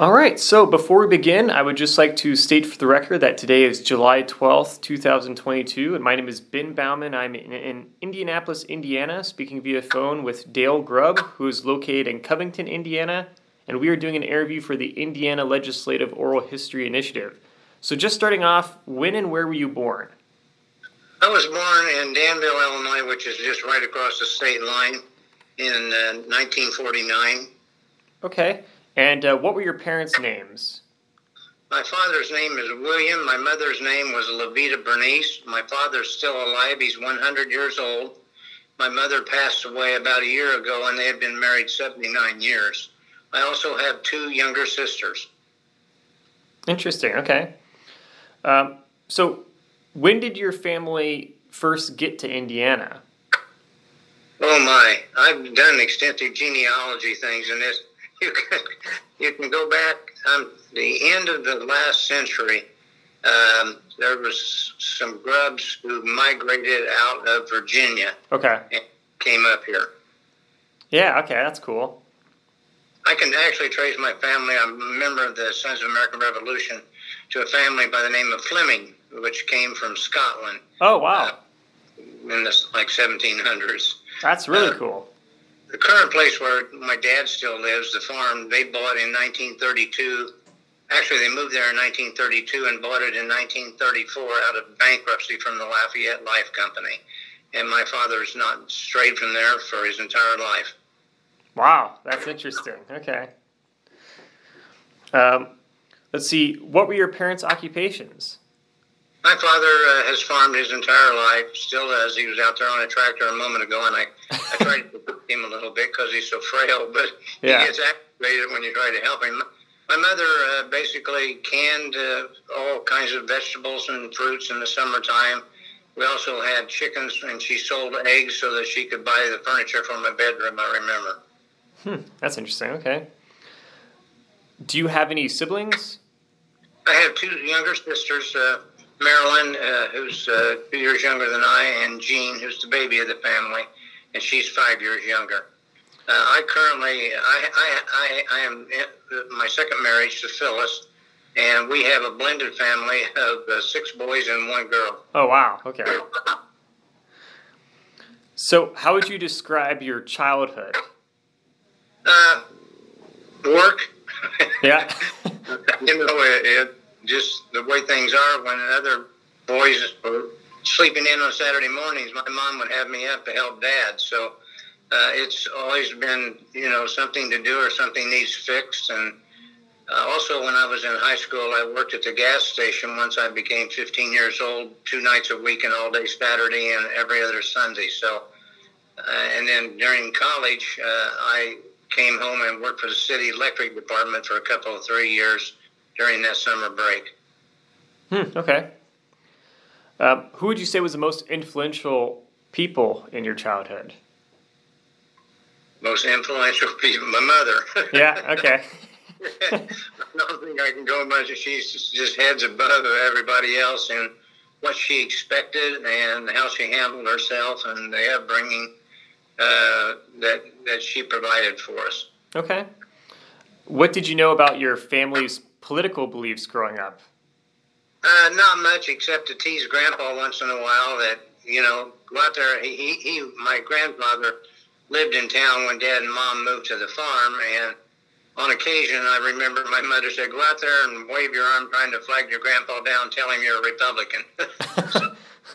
All right, so before we begin, I would just like to state for the record that today is July 12th, 2022, and my name is Ben Bauman. I'm in, in Indianapolis, Indiana, speaking via phone with Dale Grubb, who is located in Covington, Indiana, and we are doing an interview for the Indiana Legislative Oral History Initiative. So, just starting off, when and where were you born? I was born in Danville, Illinois, which is just right across the state line in uh, 1949. Okay. And uh, what were your parents' names? My father's name is William. My mother's name was Levita Bernice. My father's still alive. He's 100 years old. My mother passed away about a year ago, and they had been married 79 years. I also have two younger sisters. Interesting. Okay. Um, so, when did your family first get to Indiana? Oh my! I've done extensive genealogy things, and this you can you can go back um, the end of the last century. Um, there was some Grubbs who migrated out of Virginia. Okay. And came up here. Yeah. Okay, that's cool. I can actually trace my family. I'm a member of the Sons of American Revolution to a family by the name of Fleming, which came from Scotland. Oh wow. Uh, in the like 1700s. That's really uh, cool the current place where my dad still lives, the farm, they bought in 1932. Actually, they moved there in 1932 and bought it in 1934 out of bankruptcy from the Lafayette Life Company. And my father's not strayed from there for his entire life. Wow, that's interesting. Okay. Um, let's see. What were your parents' occupations? My father uh, has farmed his entire life, still does. He was out there on a tractor a moment ago, and I, I tried to help him a little bit because he's so frail, but yeah. he gets activated when you try to help him. My mother uh, basically canned uh, all kinds of vegetables and fruits in the summertime. We also had chickens, and she sold eggs so that she could buy the furniture for my bedroom, I remember. Hmm, that's interesting. Okay. Do you have any siblings? I have two younger sisters. Uh, Marilyn, uh, who's uh, two years younger than I, and Jean, who's the baby of the family, and she's five years younger. Uh, I currently, I, I, I, I am my second marriage to Phyllis, and we have a blended family of uh, six boys and one girl. Oh wow! Okay. So, how would you describe your childhood? Uh, work. Yeah. you know, it, it just the way things are when other boys were sleeping in on Saturday mornings, my mom would have me up to help dad. So uh, it's always been, you know, something to do or something needs fixed. And uh, also, when I was in high school, I worked at the gas station once I became 15 years old, two nights a week and all day Saturday and every other Sunday. So, uh, and then during college, uh, I came home and worked for the city electric department for a couple of three years during that summer break. Hmm, okay. Um, who would you say was the most influential people in your childhood? Most influential people, my mother. yeah. Okay. I don't think I can go much. She's just heads above everybody else and what she expected and how she handled herself and the upbringing uh, that that she provided for us. Okay. What did you know about your family's political beliefs growing up? Uh, not much, except to tease Grandpa once in a while that you know go out there. He, he, my grandfather lived in town when Dad and Mom moved to the farm, and on occasion, I remember my mother said, "Go out there and wave your arm, trying to flag your grandpa down, tell him you're a Republican."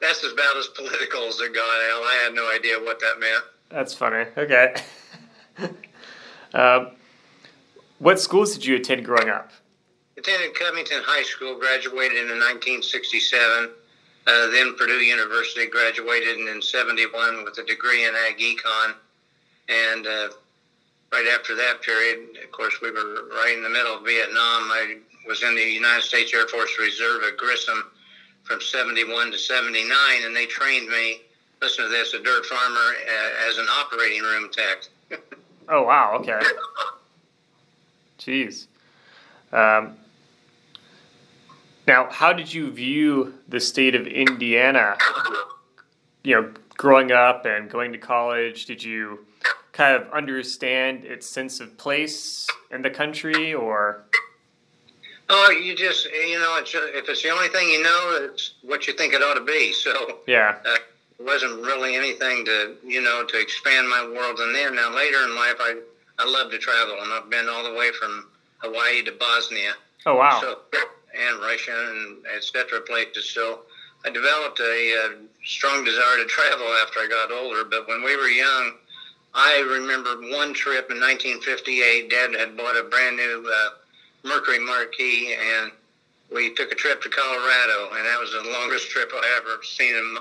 That's about as political as it got, Al. I had no idea what that meant. That's funny. Okay. um, what schools did you attend growing up? Attended Covington High School, graduated in 1967. Uh, then Purdue University, graduated in 71 with a degree in Ag Econ. And uh, right after that period, of course, we were right in the middle of Vietnam. I was in the United States Air Force Reserve at Grissom from 71 to 79, and they trained me, listen to this, a dirt farmer, uh, as an operating room tech. oh, wow, okay. Jeez. Um, now, how did you view the state of Indiana? You know, growing up and going to college, did you kind of understand its sense of place in the country, or? Oh, you just you know, it's, if it's the only thing you know, it's what you think it ought to be. So yeah, uh, it wasn't really anything to you know to expand my world in there. Now later in life, I I love to travel, and I've been all the way from Hawaii to Bosnia. Oh wow! So, and Russia and etc. places. So I developed a, a strong desire to travel after I got older. But when we were young, I remember one trip in 1958. Dad had bought a brand new uh, Mercury Marquis, and we took a trip to Colorado, and that was the longest trip I ever seen and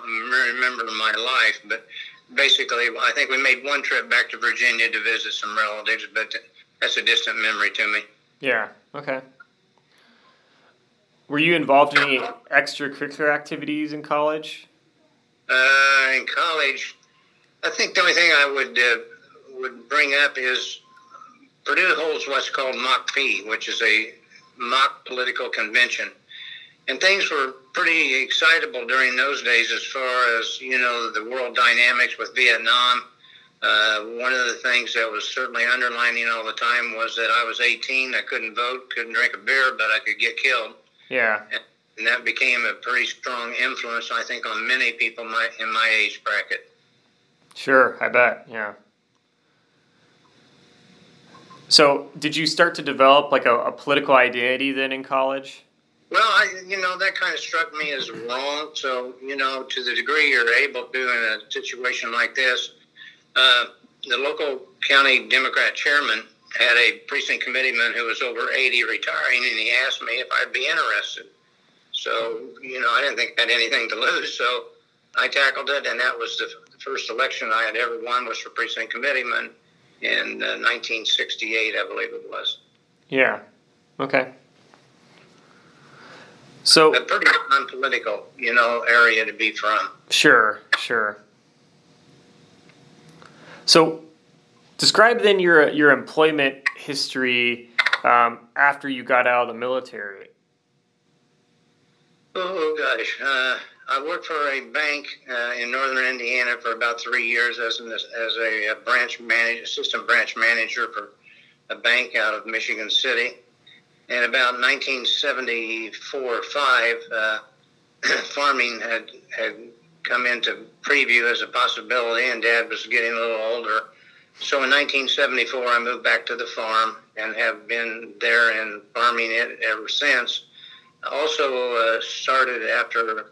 remember in my life. But basically, I think we made one trip back to Virginia to visit some relatives, but that's a distant memory to me. Yeah. Okay. Were you involved in any extracurricular activities in college? Uh, in college, I think the only thing I would uh, would bring up is Purdue holds what's called MACP, which is a mock political convention, and things were pretty excitable during those days as far as you know the world dynamics with Vietnam. Uh, one of the things that was certainly underlining all the time was that I was 18, I couldn't vote, couldn't drink a beer, but I could get killed. Yeah. And, and that became a pretty strong influence, I think, on many people my, in my age bracket. Sure, I bet. Yeah. So, did you start to develop like a, a, political identity then in college? Well, I, you know, that kind of struck me as wrong. So, you know, to the degree you're able to in a situation like this, uh, the local county Democrat chairman had a precinct committeeman who was over 80 retiring, and he asked me if I'd be interested. So, you know, I didn't think I had anything to lose. So I tackled it, and that was the first election I had ever won was for precinct committeeman in uh, 1968, I believe it was. Yeah. Okay. So a pretty non-political, you know, area to be from. Sure, sure. So, describe then your your employment history um, after you got out of the military. Oh gosh, uh, I worked for a bank uh, in northern Indiana for about three years as an, as a branch manager, assistant branch manager for a bank out of Michigan City. And about 1974 or five, uh, farming had had come into preview as a possibility, and Dad was getting a little older. So in 1974, I moved back to the farm and have been there and farming it ever since. Also uh, started after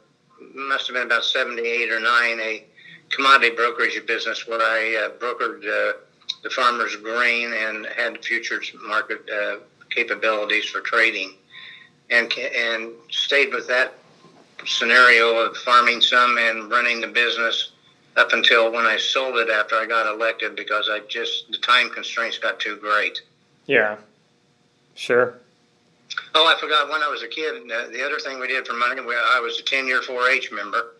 must have been about 78 or 9, a commodity brokerage business where I uh, brokered uh, the farmer's grain and had futures market uh, capabilities for trading, and and stayed with that scenario of farming some and running the business up until when I sold it after I got elected because I just the time constraints got too great. Yeah, sure. Oh, I forgot when I was a kid. The other thing we did for money, we, I was a 10 year 4 H member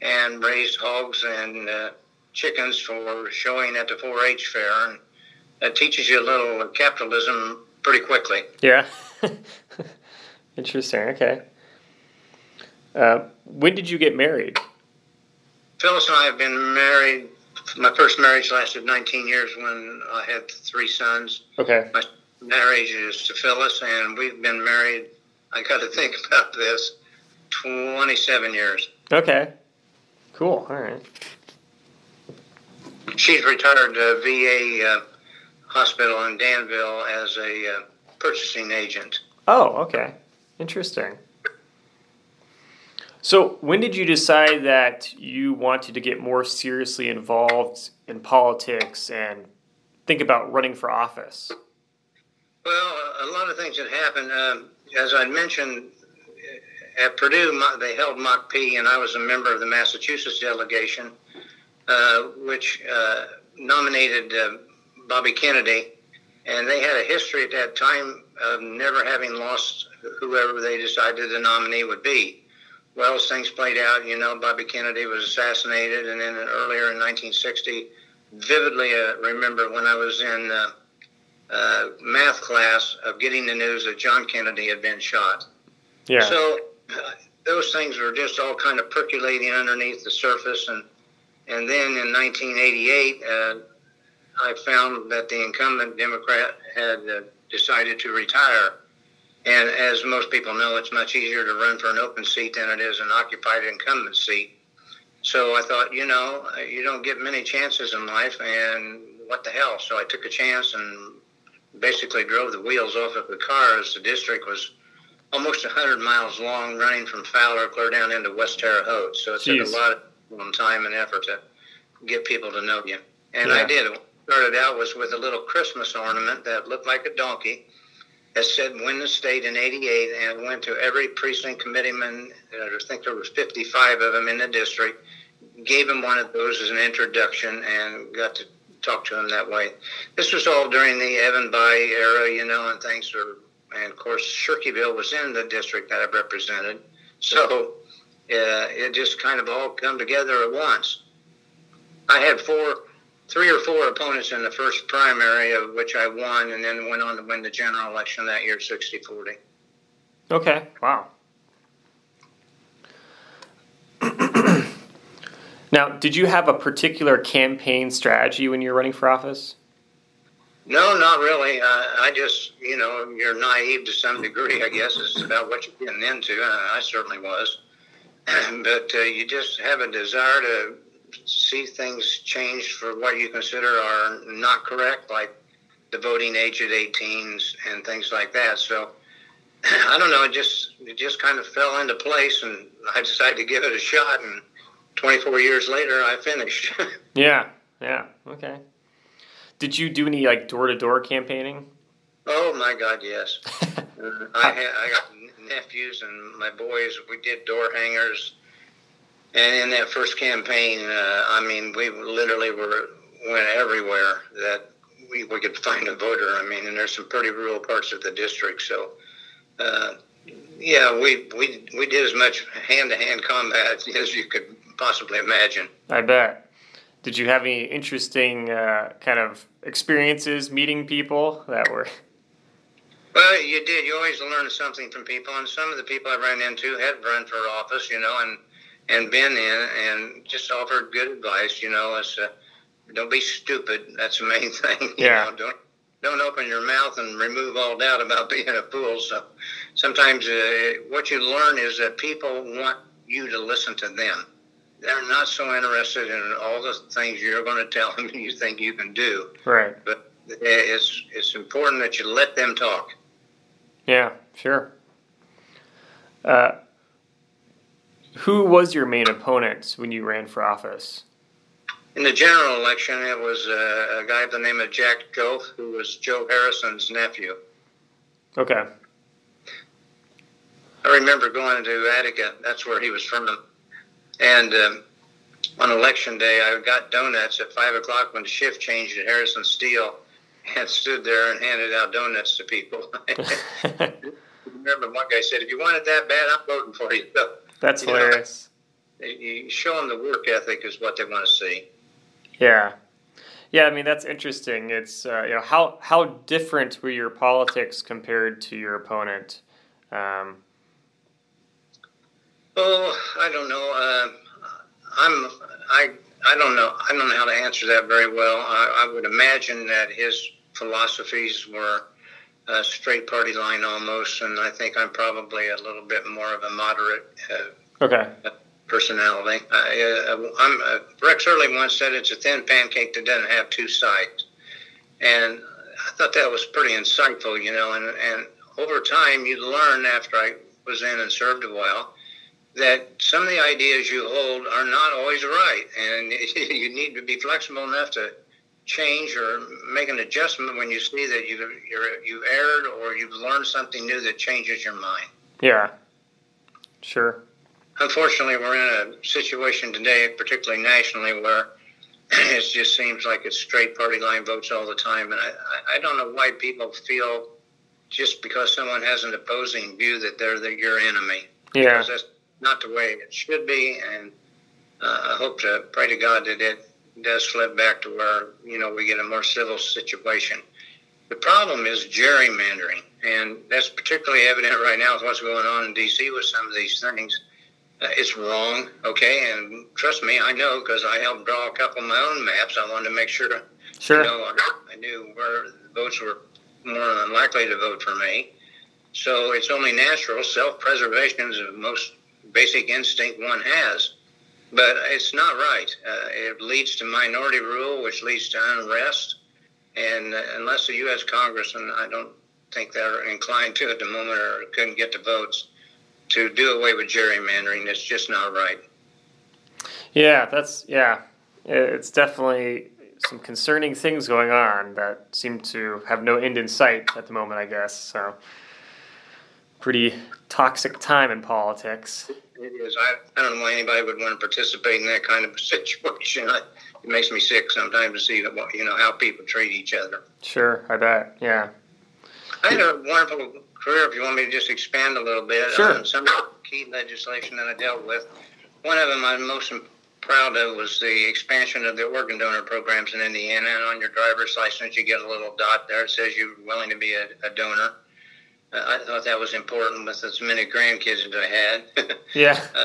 and raised hogs and uh, chickens for showing at the 4 H fair. And that teaches you a little capitalism pretty quickly. Yeah. Interesting. Okay. Uh, when did you get married? Phyllis and I have been married. My first marriage lasted 19 years when I had three sons. Okay. My marriage is to Phyllis, and we've been married. I got to think about this. Twenty-seven years. Okay. Cool. All right. She's retired uh, VA uh, hospital in Danville as a uh, purchasing agent. Oh, okay. Interesting. So, when did you decide that you wanted to get more seriously involved in politics and think about running for office? Well, a lot of things had happened. Um, as I mentioned, at Purdue, they held Mock P, and I was a member of the Massachusetts delegation, uh, which uh, nominated uh, Bobby Kennedy. And they had a history at that time of never having lost whoever they decided the nominee would be. Well, as things played out, you know, Bobby Kennedy was assassinated, and then earlier in 1960, vividly uh, remember when I was in uh, uh, math class of getting the news that John Kennedy had been shot. Yeah. So uh, those things were just all kind of percolating underneath the surface, and and then in 1988, uh, I found that the incumbent Democrat had uh, decided to retire. And as most people know, it's much easier to run for an open seat than it is an occupied incumbent seat. So I thought, you know, you don't get many chances in life, and what the hell? So I took a chance and basically drove the wheels off of the car as the district was almost 100 miles long, running from Fowler clear down into West Terre Haute. So it Jeez. took a lot of time and effort to get people to know you. And yeah. I did. Started out was with a little Christmas ornament that looked like a donkey that said win the state in 88 and went to every precinct committeeman, I think there was 55 of them in the district, gave him one of those as an introduction and got to talk to him that way. This was all during the Evan Bayh era, you know, and things were, and of course, Shirkieville was in the district that I represented. So uh, it just kind of all come together at once. I had four, three or four opponents in the first primary, of which I won, and then went on to win the general election that year, 60-40. Okay. Wow. now, did you have a particular campaign strategy when you were running for office? No, not really. Uh, I just, you know, you're naive to some degree, I guess, is about what you're getting into. Uh, I certainly was. but uh, you just have a desire to see things changed for what you consider are not correct, like the voting age at 18 and things like that. So I don't know. It just it just kind of fell into place, and I decided to give it a shot. And 24 years later, I finished. yeah. Yeah. Okay. Did you do any like door to door campaigning? Oh my God, yes. uh, I had I got nephews and my boys. We did door hangers and in that first campaign, uh, I mean, we literally were went everywhere that we, we could find a voter. I mean, and there's some pretty rural parts of the district. So, uh, yeah, we, we we did as much hand to hand combat as you could possibly imagine. I bet. Did you have any interesting uh, kind of experiences meeting people that were? Well, you did. You always learn something from people, and some of the people I ran into had run for office, you know, and and been in and just offered good advice. You know, as uh, don't be stupid. That's the main thing. yeah. Know, don't don't open your mouth and remove all doubt about being a fool. So sometimes uh, what you learn is that people want you to listen to them. They're not so interested in all the things you're going to tell them you think you can do. Right. But it's it's important that you let them talk. Yeah, sure. Uh, who was your main opponent when you ran for office? In the general election, it was a, a guy by the name of Jack Goff, who was Joe Harrison's nephew. Okay. I remember going to Attica. That's where he was from. And um, on election day, I got donuts at 5 o'clock when the shift changed at Harrison Steel and stood there and handed out donuts to people. remember one guy said, if you want it that bad, I'm voting for you. So, that's you hilarious. Know, you show them the work ethic is what they want to see. Yeah, yeah. I mean, that's interesting. It's uh, you know how how different were your politics compared to your opponent? Um, oh, I don't know. Uh, I'm I I don't know. I don't know how to answer that very well. I, I would imagine that his philosophies were a straight party line almost, and I think I'm probably a little bit more of a moderate uh, okay personality. I, uh, I'm, uh, Rex Early once said it's a thin pancake that doesn't have two sides, and I thought that was pretty insightful, you know. And and over time, you learn after I was in and served a while that some of the ideas you hold are not always right, and you need to be flexible enough to change or make an adjustment when you see that you you're you erred or you've learned something new that changes your mind. Yeah, sure. Unfortunately, we're in a situation today, particularly nationally, where it just seems like it's straight party line votes all the time, and I I don't know why people feel just because someone has an opposing view that they're the, your enemy. Yeah, because that's not the way it should be, and uh, I hope to pray to God that it does flip back to where you know we get a more civil situation. The problem is gerrymandering, and that's particularly evident right now with what's going on in D.C. with some of these things. Uh, it's wrong, okay, and trust me, I know because I helped draw a couple of my own maps. I wanted to make sure Sure. You know, I knew where the votes were more than likely to vote for me. So it's only natural. Self preservation is the most basic instinct one has. But it's not right. Uh, it leads to minority rule, which leads to unrest. And uh, unless the U.S. Congress, and I don't think they're inclined to at the moment or couldn't get the votes to do away with gerrymandering, it's just not right. Yeah, that's, yeah. It's definitely some concerning things going on that seem to have no end in sight at the moment, I guess. So, pretty toxic time in politics. It is. I, I don't know why anybody would want to participate in that kind of situation. I, it makes me sick sometimes to see that, you know how people treat each other. Sure, I bet. Yeah. I had a wonderful career. If you want me to just expand a little bit sure. on some key legislation that I dealt with, one of them I'm most proud of was the expansion of the organ donor programs in Indiana. And on your driver's license, you get a little dot there. It says you're willing to be a, a donor. I thought that was important with as many grandkids as I had. yeah. Uh,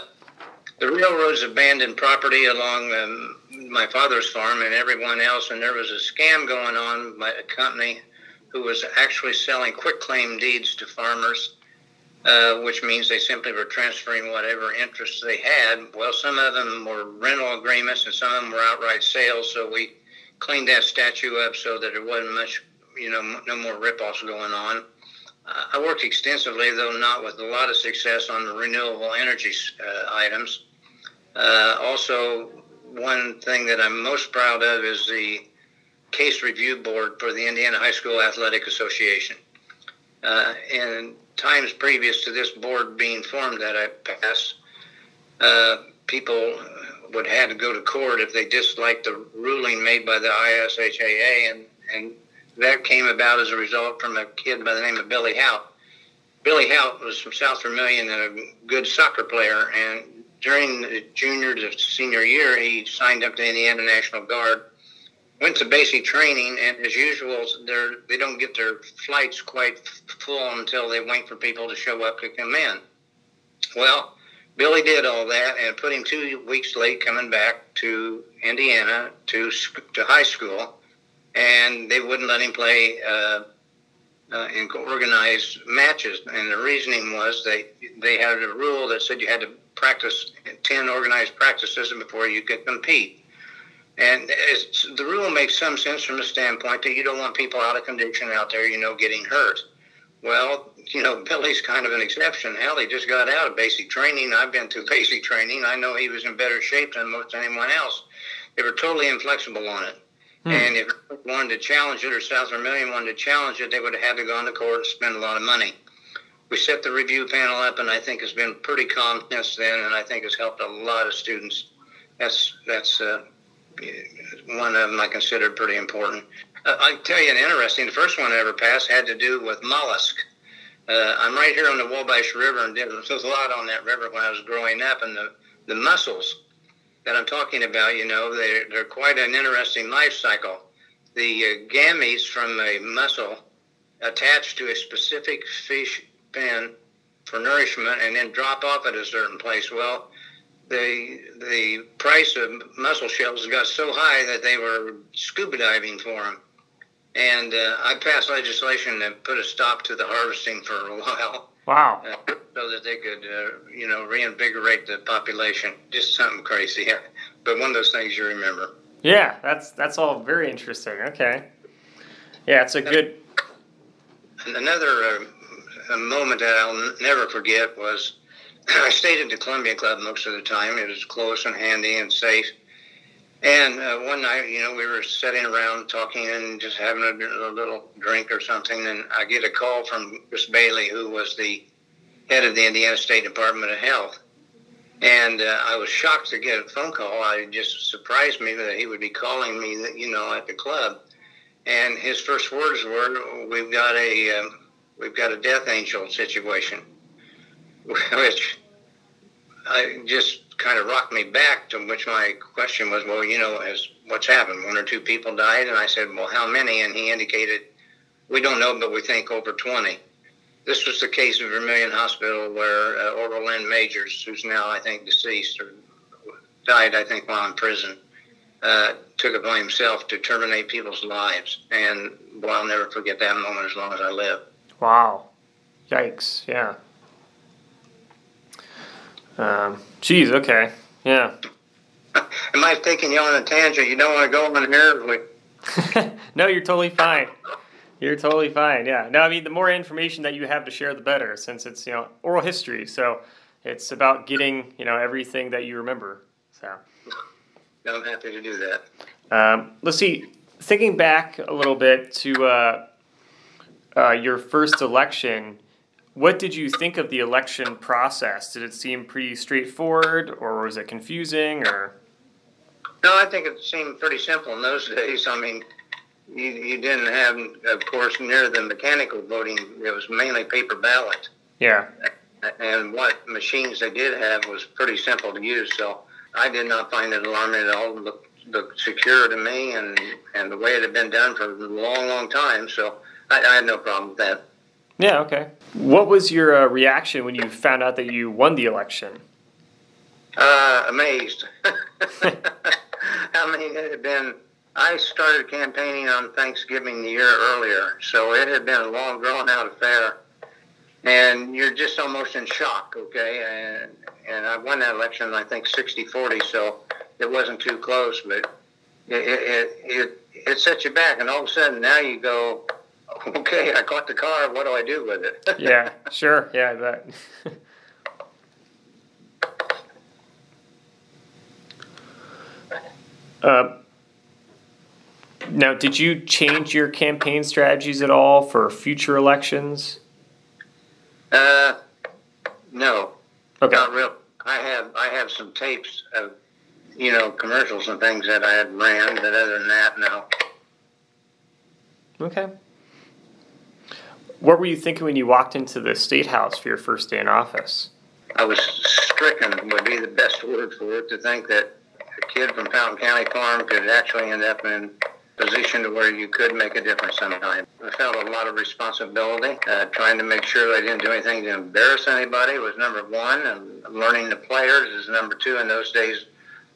the railroads abandoned property along um, my father's farm and everyone else, and there was a scam going on by a company who was actually selling quitclaim deeds to farmers, uh, which means they simply were transferring whatever interests they had. Well, some of them were rental agreements, and some of them were outright sales. So we cleaned that statue up so that there wasn't much, you know, no more ripoffs going on. I worked extensively, though not with a lot of success, on the renewable energy uh, items. Uh, also, one thing that I'm most proud of is the case review board for the Indiana High School Athletic Association. Uh, in times previous to this board being formed that I passed, uh, people would have to go to court if they disliked the ruling made by the IHSAA, and, and that came about as a result from a kid by the name of Billy Hout. Billy Hout was from South Vermillion and a good soccer player. And during the junior to senior year, he signed up to Indiana National Guard. Went to basic training, and as usual, they don't get their flights quite full until they wait for people to show up to come in. Well, Billy did all that and put him two weeks late coming back to Indiana to to high school and they wouldn't let him play uh, uh, in organized matches. And the reasoning was they they had a rule that said you had to practice ten organized practices before you could compete. And the rule makes some sense from the standpoint that you don't want people out of condition out there, you know, getting hurt. Well, you know, Billy's kind of an exception. Hell, he just got out of basic training. I've been through basic training. I know he was in better shape than most anyone else. They were totally inflexible on it. Hmm. And if wanted to challenge it or South Vermillion wanted to challenge it, they would have had to go into court and spend a lot of money. We set the review panel up, and I think it's been pretty calm since then, and I think it's helped a lot of students. That's that's uh, one of them I consider pretty important. Uh, I tell you an interesting. The first one I ever passed had to do with mollusk. Uh, I'm right here on the Wabash River, and did a lot on that river when I was growing up, and the the mussels that I'm talking about, you know, they're, they're quite an interesting life cycle. The uh, gametes from a mussel attach to a specific fish fin for nourishment and then drop off at a certain place. Well, the the price of mussel shells got so high that they were scuba diving for them. And uh, I passed legislation that put a stop to the harvesting for a while. Wow. Uh, so that they could, uh, you know, reinvigorate the population. Just something crazy. but one of those things you remember. Yeah, that's that's all very interesting. Okay. Yeah, it's a good. Another uh, moment that I'll never forget was I stayed at the Columbia Club most of the time. It was close and handy and safe. And uh, one night, you know, we were sitting around talking and just having a, a, little drink or something, and I get a call from Chris Bailey, who was the head of the Indiana State Department of Health. And uh, I was shocked to get a phone call. I just surprised me that he would be calling me, you know, at the club. And his first words were, "We've got a um, we've got a death angel situation," which I just kind of rocked me back to which my question was, well, you know, has what's happened? One or two people died, and I said, well, how many? And he indicated, we don't know, but we think over 20. This was the case of Vermillion Hospital where uh, Orville Lynn Majors, who's now I think deceased or died, I think, while in prison. uh, took it upon himself to terminate people's lives. And well, I'll never forget that moment as long as I live. Wow. Yikes. Yeah. Um, geez, okay. Yeah. Am I taking you on a tangent? You don't want to go on here? no, you're totally fine. You're totally fine. Yeah. No, I mean, the more information that you have to share, the better, since it's you know oral history. So it's about getting you know everything that you remember. So. I'm happy to do that. Um, let's see. Thinking back a little bit to uh, uh, your first election, what did you think of the election process? Did it seem pretty straightforward, or was it confusing, or? No, I think it seemed pretty simple in those days. I mean, you, you didn't have, of course, near the mechanical voting. It was mainly paper ballots. Yeah. And what machines they did have was pretty simple to use. So I did not find it alarming at all. It looked, looked secure to me, and and the way it had been done for a long, long time. So I, I had no problem with that. Yeah. Okay. What was your uh, reaction when you found out that you won the election? Uh, amazed. I mean, it had been. I started campaigning on Thanksgiving the year earlier, so it had been a long, drawn out affair and you're just almost in shock, okay? And and I won that election, I think 60-40, so it wasn't too close, but it it it, it sets you back, and all of a sudden now you go, okay, I caught the car. What do I do with it? yeah, sure, yeah, I bet. uh, now, did you change your campaign strategies at all for future elections? Uh, no. Okay. Not real. I have I have some tapes of you know commercials and things that I had ran, but other than that, no. Okay. What were you thinking when you walked into the state house for your first day in office? I was stricken would be the best word for it to think that a kid from Fountain County Farm could actually end up in position to where you could make a difference sometime. I felt a lot of responsibility. Uh, trying to make sure I didn't do anything to embarrass anybody was number one, and learning the players is number two. In those days,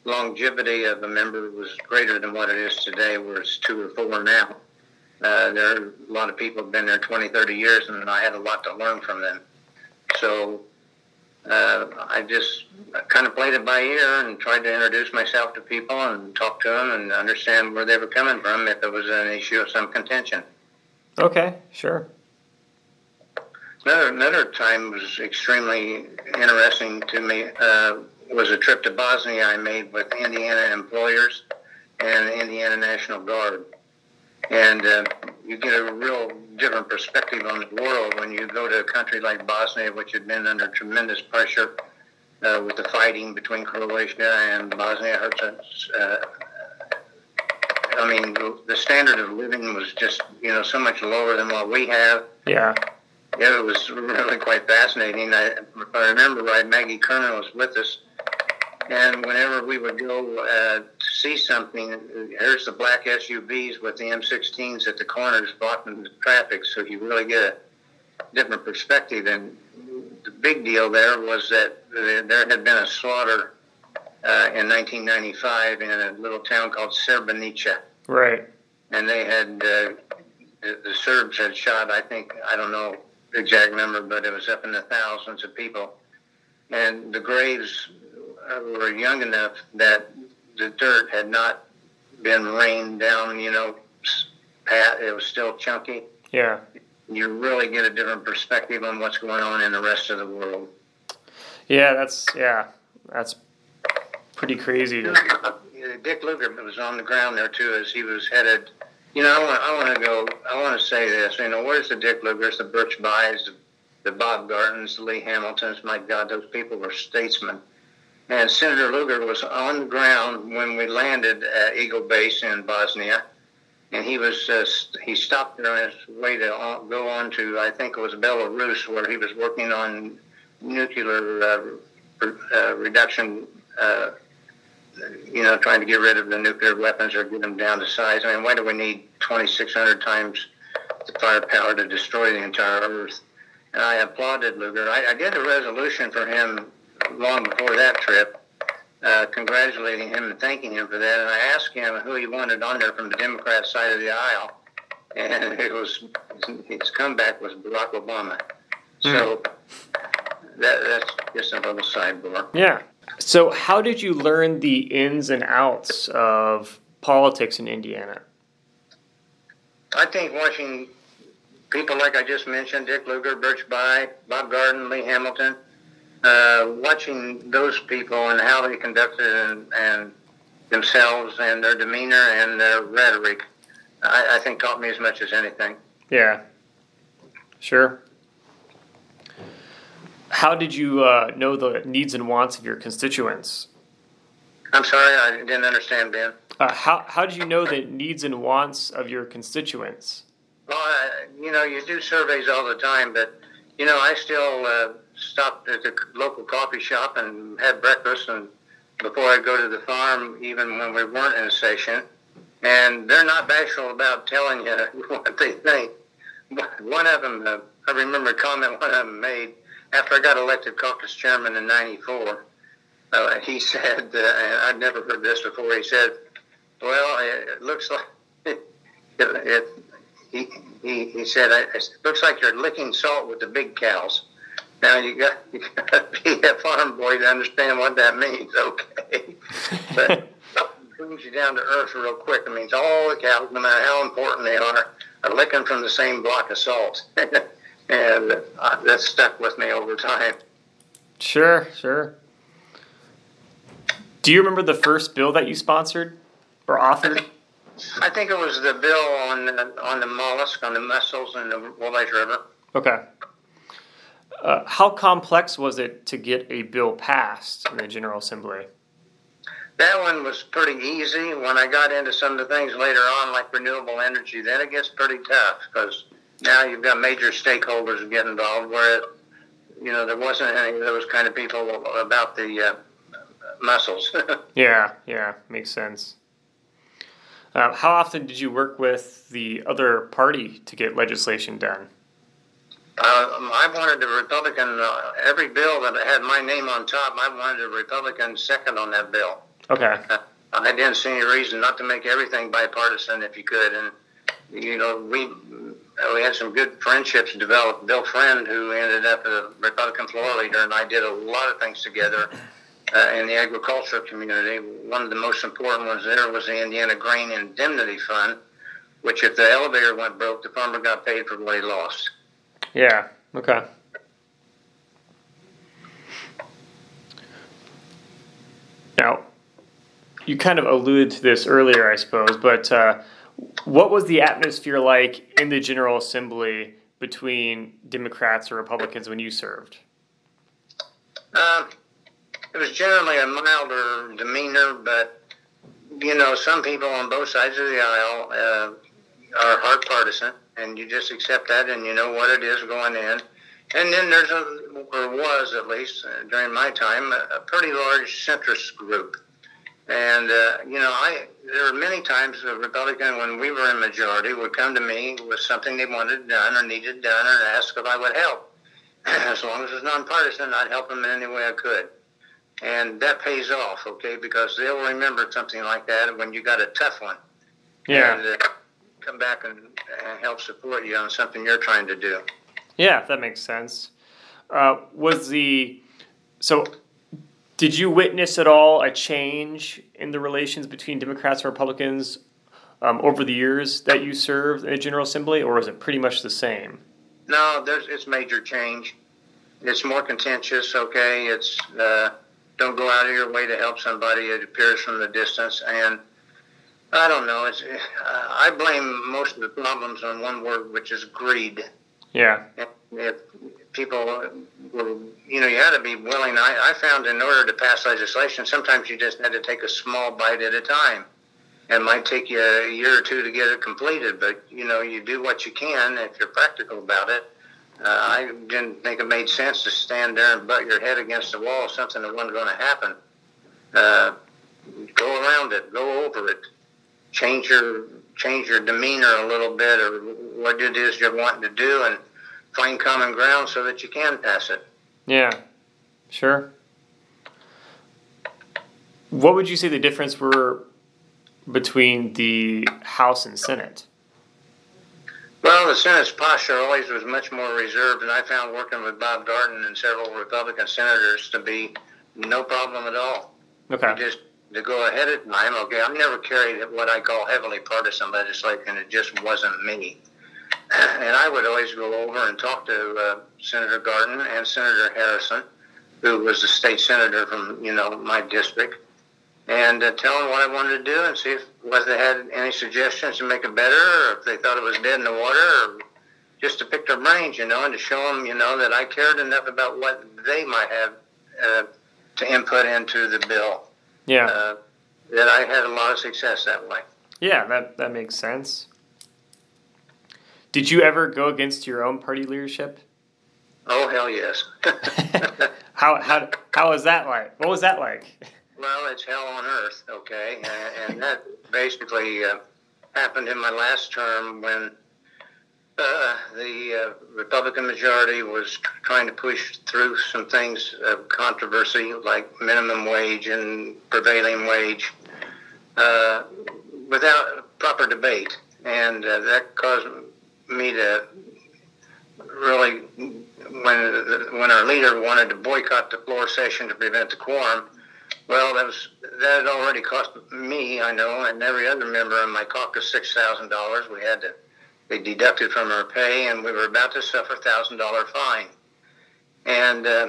longevity of a member was greater than what it is today, where it's two or four now. Uh, there are a lot of people have been there 20, 30 years, and I had a lot to learn from them. So uh, I just kind of played it by ear and tried to introduce myself to people and talk to them and understand where they were coming from if it was an issue of some contention. Okay, sure. Another, another time was extremely interesting to me uh, was a trip to Bosnia I made with Indiana employers and the Indiana National Guard. And uh, you get a real different perspective on the world when you go to a country like Bosnia, which had been under tremendous pressure uh, with the fighting between Croatia and Bosnia Herzegovina. Uh, I mean, the standard of living was just you know so much lower than what we have. Yeah. Yeah, it was really quite fascinating. I, if I remember right, Maggie Kernan was with us, and whenever we would go uh, to see something, here's the black SUVs with the M16s at the corners blocking the traffic, so you really get a different perspective. And the big deal there was that there had been a slaughter uh, in 1995 in a little town called Srebrenica. Right. And they had, uh, the, the Serbs had shot, I think, I don't know the exact number, but it was up in the thousands of people. And the graves Uh, were young enough that the dirt had not been rained down, you know, pat. It was still chunky. Yeah. You really get a different perspective on what's going on in the rest of the world. Yeah, that's yeah, that's pretty crazy. Dick Lugar uh, was on the ground there too, as he was headed. You know, I want, I want to go. I want to say this. You know, where's the Dick Lugars, the Birch the, the Bob Gartons, the Lee Hamiltons? My God, those people were statesmen and Senator Lugar was on the ground when we landed at Eagle Base in Bosnia, and he was he stopped there on his way to go on to I think it was Belarus, where he was working on nuclear uh, uh, reduction. Uh, you know, trying to get rid of the nuclear weapons or get them down to size. I mean, why do we need 2,600 times the firepower to destroy the entire Earth? And I applauded Lugar. I, I did a resolution for him long before that trip uh, congratulating him and thanking him for that. And I asked him who he wanted on there from the Democrat side of the aisle, and it was his comeback was Barack Obama. So that, that's just a little sidebar. Yeah. So, how did you learn the ins and outs of politics in Indiana? I think watching people like I just mentioned, Dick Lugar, Birch Bayh, Bob Garton, Lee Hamilton, uh, watching those people and how they conducted and, and themselves and their demeanor and their rhetoric, I, I think taught me as much as anything. Yeah. Sure. How did you uh, know the needs and wants of your constituents? I'm sorry, I didn't understand, Ben. Uh, how, how did you know the needs and wants of your constituents? Well, I, you know, you do surveys all the time, but, you know, I still uh, stopped at the local coffee shop and had breakfast and before I go to the farm, even when we weren't in session. And they're not bashful about telling you what they think. But one of them, uh, I remember a comment one of them made after I got elected caucus chairman in '94. Uh, he said, uh, I'd never heard this before. He said, "Well, it looks like it." it he, he, he said, "It looks like you're licking salt with the big cows." Now you got you got to be a farm boy to understand what that means, okay? but it brings you down to earth real quick. It means all the cows, no matter how important they are, are licking from the same block of salt, and uh, that's stuck with me over time. Sure, sure. Do you remember the first bill that you sponsored or authored? I think it was the bill on the, on the mollusk, on the mussels in the Wabash River. Okay. Uh, how complex was it to get a bill passed in the General Assembly? That one was pretty easy. When I got into some of the things later on, like renewable energy, then it gets pretty tough because now you've got major stakeholders get involved. Where, you know, there wasn't any of those kind of people about the uh, mussels. yeah, yeah, makes sense. Uh, how often did you work with the other party to get legislation done? Uh, I wanted a Republican, uh, every bill that had my name on top, I wanted a Republican second on that bill. Okay. Uh, I didn't see any reason not to make everything bipartisan if you could. And, you know, we we had some good friendships developed. Bill Friend, who ended up a Republican floor leader, and I did a lot of things together uh, in the agricultural community. One of the most important ones there was the Indiana Grain Indemnity Fund, which if the elevator went broke, the farmer got paid for what he lost. Yeah. Okay. Now, you kind of alluded to this earlier, I suppose, but uh, what was the atmosphere like in the General Assembly between Democrats or Republicans when you served? Uh, it was generally a milder demeanor, but you know, some people on both sides of the aisle uh, are hard partisan, and you just accept that, and you know what it is going in. And then there's a, or was at least uh, during my time, a, a pretty large centrist group. And uh, you know, I there were many times a Republican, when we were in majority, would come to me with something they wanted done or needed done, and ask if I would help. as long as it's nonpartisan, I'd help them in any way I could. And that pays off, okay, because they'll remember something like that when you got a tough one. Yeah. And, uh, come back and, and help support you on something you're trying to do. Yeah, that makes sense. Uh, was the so? Did you witness at all a change in the relations between Democrats and Republicans um, over the years that you served in the General Assembly, or is it pretty much the same? No, there's it's major change. It's more contentious. Okay, it's uh, don't go out of your way to help somebody. It appears from the distance, and I don't know. It's uh, I blame most of the problems on one word, which is greed. Yeah. If people were, you know, you had to be willing. I, I found in order to pass legislation, sometimes you just had to take a small bite at a time. It might take you a year or two to get it completed, but you know, you do what you can if you're practical about it. Uh, I didn't think it made sense to stand there and butt your head against the wall, something that wasn't going to happen. Uh, go around it, go over it, change your change your demeanor a little bit, or what it is you're wanting to do, and find common ground so that you can pass it. Yeah. Sure. What would you say the difference were between the House and Senate? Well, the Senate's posture always was much more reserved, and I found working with Bob Garton and several Republican senators to be no problem at all. Okay. Just to go ahead of time, okay, I've never carried what I call heavily partisan legislation. It just wasn't me. And I would always go over and talk to uh, Senator Garton and Senator Harrison, who was the state senator from, you know, my district and uh, tell them what I wanted to do and see if whether they had any suggestions to make it better or if they thought it was dead in the water or just to pick their brains, you know, and to show them, you know, that I cared enough about what they might have uh, to input into the bill. Yeah. Uh, that I had a lot of success that way. Yeah, that, that makes sense. Did you ever go against your own party leadership? Oh, hell yes. how, how, how was that like? What was that like? Well, it's hell on earth, okay, and, and that basically uh, happened in my last term when uh, the uh, Republican majority was trying to push through some things of controversy, like minimum wage and prevailing wage, uh, without proper debate, and uh, that caused me to really, when when our leader wanted to boycott the floor session to prevent the quorum well, that was that had already cost me, I know, and every other member in my caucus six thousand dollars. We had to be deducted from our pay, and we were about to suffer a thousand dollar fine. And uh,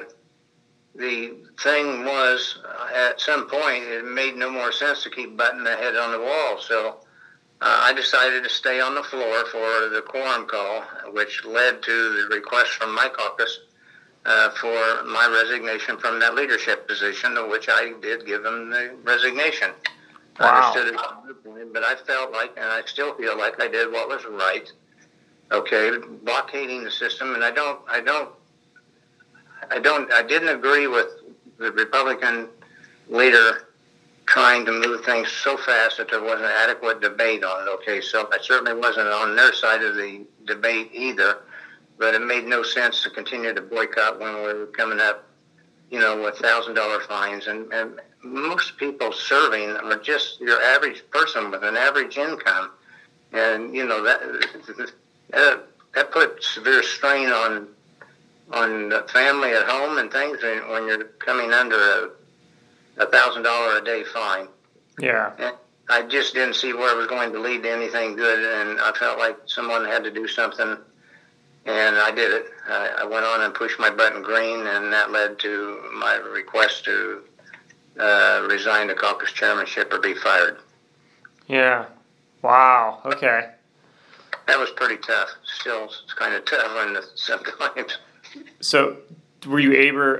the thing was, uh, at some point, it made no more sense to keep butting the head on the wall. So uh, I decided to stay on the floor for the quorum call, which led to the request from my caucus uh, for my resignation from that leadership position, which I did give them the resignation. Wow. I understood it, but I felt like, and I still feel like I did what was right. Okay, blockading the system, and I don't, I don't, I don't, I didn't agree with the Republican leader trying to move things so fast that there wasn't adequate debate on it. Okay, so I certainly wasn't on their side of the debate either but it made no sense to continue to boycott when we were coming up, you know, with thousand dollar fines. And, and most people serving are just your average person with an average income, and you know that that, that put severe strain on on the family at home and things when you're coming under a a thousand dollar a day fine. Yeah. And I just didn't see where it was going to lead to anything good, and I felt like someone had to do something and I did it. I, I went on and pushed my button green, and that led to my request to uh, resign the caucus chairmanship or be fired. Yeah. Wow. Okay. That was pretty tough. Still, it's kind of tough on the sometimes. So, were you able?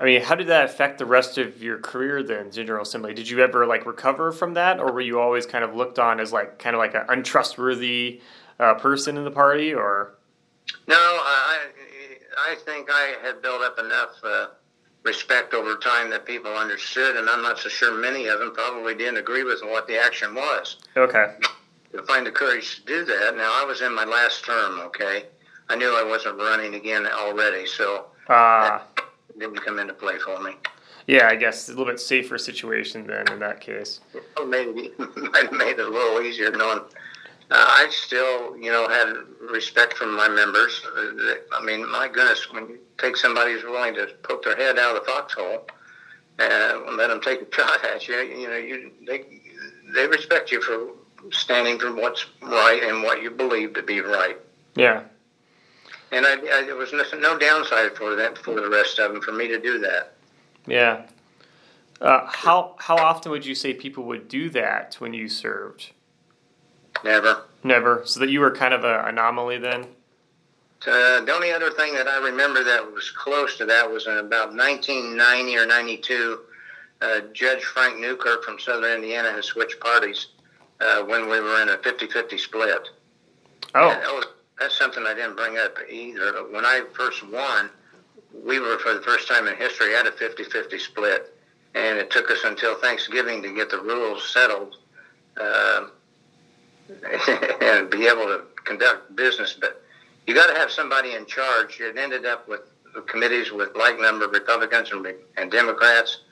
I mean, how did that affect the rest of your career then, General Assembly? Did you ever like recover from that, or were you always kind of looked on as like kind of like an untrustworthy uh, person in the party, or? No, I I think I had built up enough uh, respect over time that people understood, and I'm not so sure many of them probably didn't agree with what the action was. Okay. To find the courage to do that. Now I was in my last term. Okay, I knew I wasn't running again already, so uh, didn't come into play for me. Yeah, I guess a little bit safer situation then in that case. Well, maybe might have made it a little easier knowing I still, you know, had respect from my members. Uh, I mean, my goodness, when you take somebody who's willing to poke their head out of the foxhole and let them take a shot at you, you know, you they they respect you for standing for what's right and what you believe to be right. Yeah. And I, I there was no, no downside for that for the rest of them for me to do that. Yeah. Uh, how how often would you say people would do that when you served? Never. Never. So that you were kind of an anomaly then. Uh, the only other thing that I remember that was close to that was in about 1990 or 92. Uh, Judge Frank Newkirk from Southern Indiana had switched parties uh, when we were in a 50-50 split. Oh. That was, that's something I didn't bring up either. When I first won, we were for the first time in history at a 50-50 split, and it took us until Thanksgiving to get the rules settled. Uh, and be able to conduct business. But you got to have somebody in charge. It ended up with committees with like number of Republicans and, and Democrats,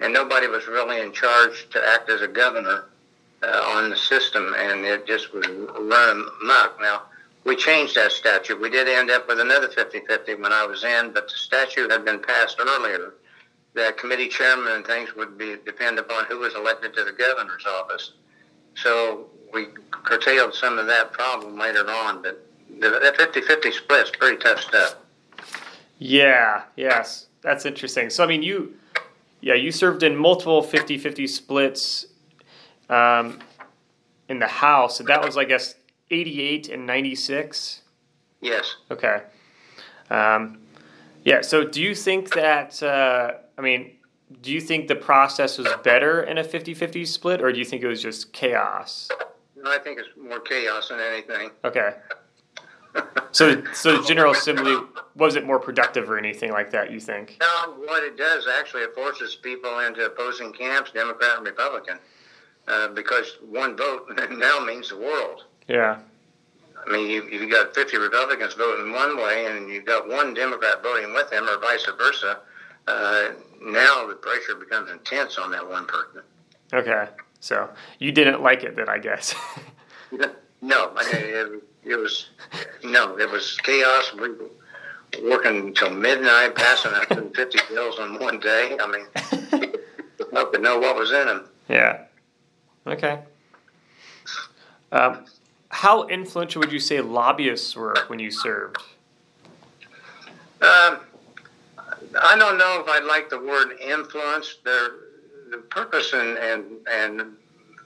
and nobody was really in charge to act as a governor uh, on the system, and it just was running amok. Now, we changed that statute. We did end up with another 50-50 when I was in, but the statute had been passed earlier that committee chairman and things would be depend upon who was elected to the governor's office. So we curtailed some of that problem later on, but the, that 50-50 split's pretty tough stuff. Yeah, yes. That's interesting. So I mean you yeah, you served in multiple 50-50 splits um, in the House, and that was, I guess, 88 and 96? Yes. Okay. Um, yeah, so do you think that, uh, I mean, do you think the process was better in a 50 50 split, or do you think it was just chaos? I think it's more chaos than anything. Okay. so, so the General Assembly was it more productive or anything like that. You think? No, what it does actually it forces people into opposing camps, Democrat and Republican, uh, because one vote now means the world. Yeah. I mean, you you got 50 Republicans voting one way, and you've got one Democrat voting with them, or vice versa. Uh, now the pressure becomes intense on that one person. Okay, so you didn't like it then, I guess. no, I mean, it, it was no, it was chaos. We were working until midnight, passing 150 bills on one day. I mean, not to know what was in them. Yeah. Okay. Um, how influential would you say lobbyists were when you served? Um, I don't know if I like the word influence. The, the purpose and, and, and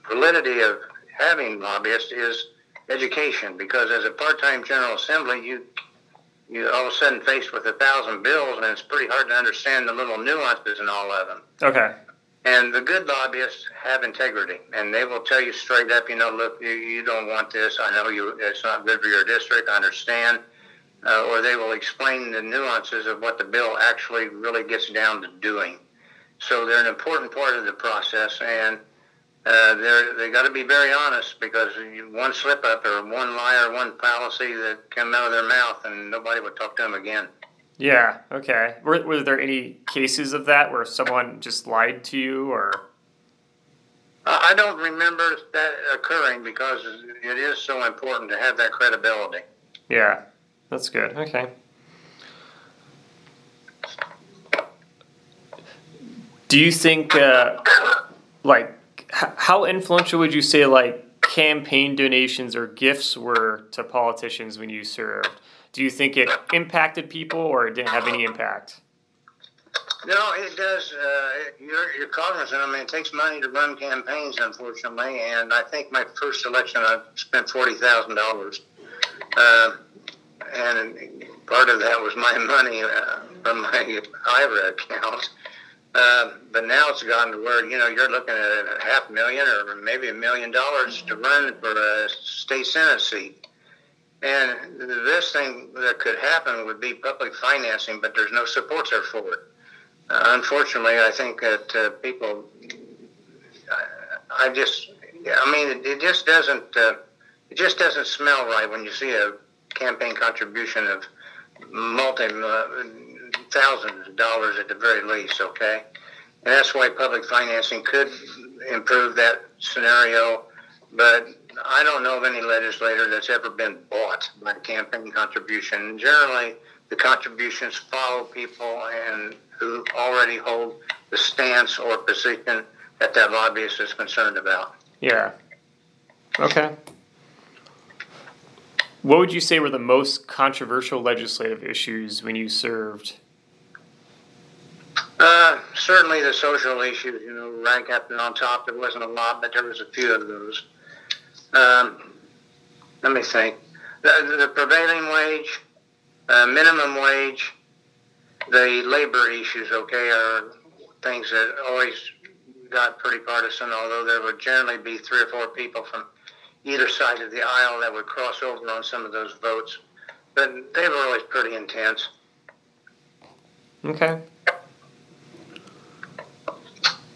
validity of having lobbyists is education because as a part-time General Assembly, you you all of a sudden faced with a thousand bills, and it's pretty hard to understand the little nuances in all of them. Okay. And the good lobbyists have integrity, and they will tell you straight up, you know, look, you, you don't want this. I know you, it's not good for your district. I understand. Uh, or they will explain the nuances of what the bill actually really gets down to doing. So they're an important part of the process, and uh, they're they got to be very honest because one slip up or one lie or one policy that come out of their mouth, and nobody would talk to them again. Yeah. Okay. Were, were there any cases of that where someone just lied to you, or? I don't remember that occurring because it is so important to have that credibility. Yeah, that's good. Okay. Do you think, uh, like, h- how influential would you say, like, campaign donations or gifts were to politicians when you served? Do you think it impacted people or it didn't have any impact? No, it does. Uh, you're, you're cognizant. I mean, it takes money to run campaigns, unfortunately. And I think my first election, I spent forty thousand uh, dollars, and part of that was my money uh, from my IRA account. Uh, but now it's gotten to where you know you're looking at a half million or maybe a million dollars to run for a state senate seat. And the best thing that could happen would be public financing, but there's no support there for it. Uh, unfortunately, I think that uh, people, I, I just, I mean, it, it just doesn't, uh, it just doesn't smell right when you see a campaign contribution of multi uh, thousands of dollars at the very least. Okay, and that's why public financing could improve that scenario, but I don't know of any legislator that's ever been bought by a campaign contribution. Generally, the contributions follow people and who already hold the stance or position that that lobbyist is concerned about. Yeah. Okay. What would you say were the most controversial legislative issues when you served? Uh, certainly the social issues, you know, rank up and on top. There wasn't a lot, but there was a few of those. Um, let me think. The, the prevailing wage, uh, minimum wage, the labor issues, okay, are things that always got pretty partisan, although there would generally be three or four people from either side of the aisle that would cross over on some of those votes. But they were always pretty intense. Okay.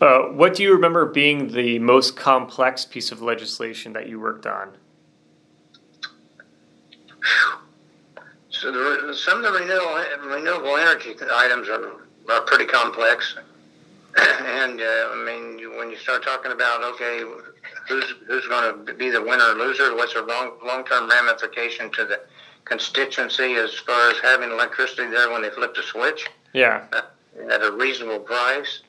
Uh, what do you remember being the most complex piece of legislation that you worked on? So the, some of the renewable, renewable energy items are, are pretty complex. and uh, I mean, you, when you start talking about okay, who's who's going to be the winner or loser? What's the long long term ramification to the constituency as far as having electricity there when they flip the switch? Yeah. Uh, at a reasonable price.